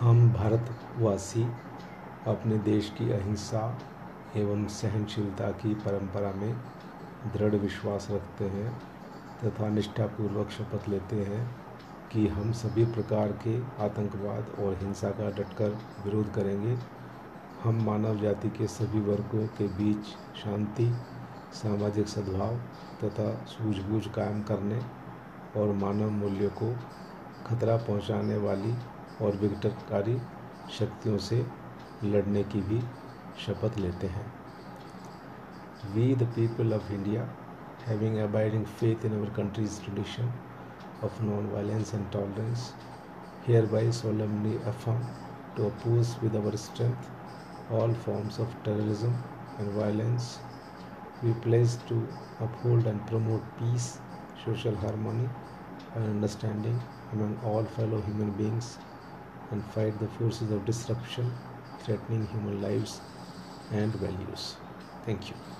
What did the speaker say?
हम भारतवासी अपने देश की अहिंसा एवं सहनशीलता की परंपरा में दृढ़ विश्वास रखते हैं तथा निष्ठापूर्वक शपथ लेते हैं कि हम सभी प्रकार के आतंकवाद और हिंसा का डटकर विरोध करेंगे। हम मानव जाति के सभी वर्गों के बीच शांति, सामाजिक सद्भाव तथा सूझबूझ कायम करने और मानव मूल्यों को खतरा पहुँचाने वाली और विघटनकारी शक्तियों से लड़ने की भी शपथ लेते हैं we the people of India having abiding faith in our country's tradition of non violence and tolerance hereby solemnly affirm to oppose with our strength all forms of terrorism and violence. We pledge to uphold and promote peace, social harmony, and understanding among all fellow human beings and fight the forces of disruption threatening human lives and values. Thank you.